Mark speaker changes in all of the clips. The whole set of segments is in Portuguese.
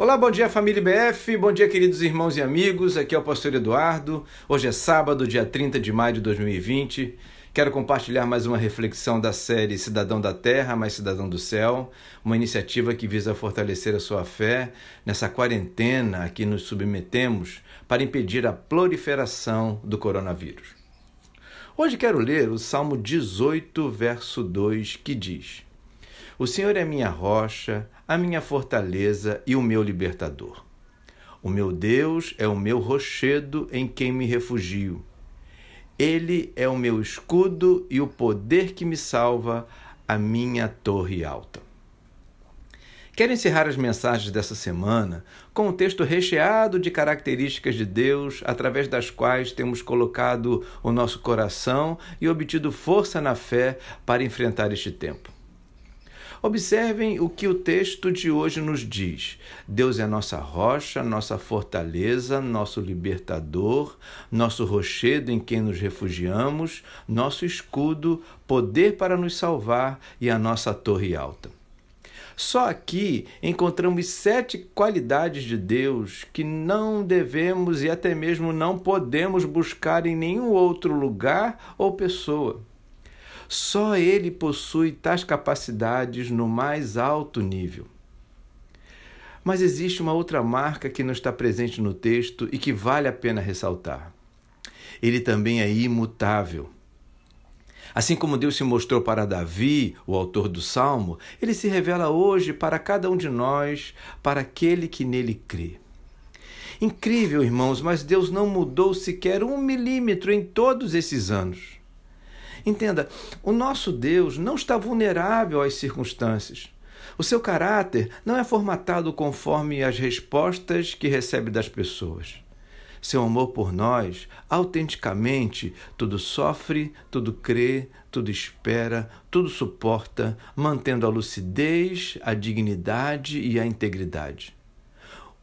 Speaker 1: Olá, bom dia família BF, bom dia queridos irmãos e amigos, aqui é o pastor Eduardo. Hoje é sábado, dia 30 de maio de 2020. Quero compartilhar mais uma reflexão da série Cidadão da Terra, mais Cidadão do Céu, uma iniciativa que visa fortalecer a sua fé nessa quarentena a que nos submetemos para impedir a proliferação do coronavírus. Hoje quero ler o Salmo 18, verso 2, que diz: O Senhor é minha rocha, a minha fortaleza e o meu libertador. O meu Deus é o meu rochedo em quem me refugio. Ele é o meu escudo e o poder que me salva, a minha torre alta. Quero encerrar as mensagens dessa semana com um texto recheado de características de Deus, através das quais temos colocado o nosso coração e obtido força na fé para enfrentar este tempo. Observem o que o texto de hoje nos diz. Deus é nossa rocha, nossa fortaleza, nosso libertador, nosso rochedo em quem nos refugiamos, nosso escudo, poder para nos salvar e a nossa torre alta. Só aqui encontramos sete qualidades de Deus que não devemos e até mesmo não podemos buscar em nenhum outro lugar ou pessoa. Só ele possui tais capacidades no mais alto nível. Mas existe uma outra marca que não está presente no texto e que vale a pena ressaltar. Ele também é imutável. Assim como Deus se mostrou para Davi, o autor do salmo, ele se revela hoje para cada um de nós, para aquele que nele crê. Incrível, irmãos, mas Deus não mudou sequer um milímetro em todos esses anos. Entenda, o nosso Deus não está vulnerável às circunstâncias. O seu caráter não é formatado conforme as respostas que recebe das pessoas. Seu amor por nós, autenticamente, tudo sofre, tudo crê, tudo espera, tudo suporta, mantendo a lucidez, a dignidade e a integridade.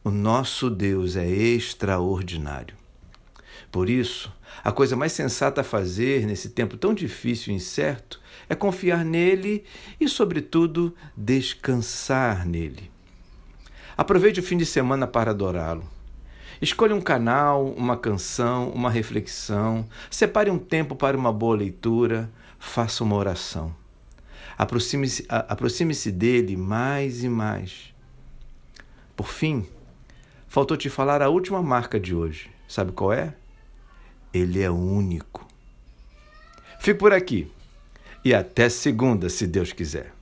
Speaker 1: O nosso Deus é extraordinário. Por isso, a coisa mais sensata a fazer nesse tempo tão difícil e incerto é confiar nele e, sobretudo, descansar nele. Aproveite o fim de semana para adorá-lo. Escolha um canal, uma canção, uma reflexão, separe um tempo para uma boa leitura, faça uma oração. Aproxime-se aproxime dele mais e mais. Por fim, faltou te falar a última marca de hoje. Sabe qual é? Ele é único. Fico por aqui e até segunda, se Deus quiser.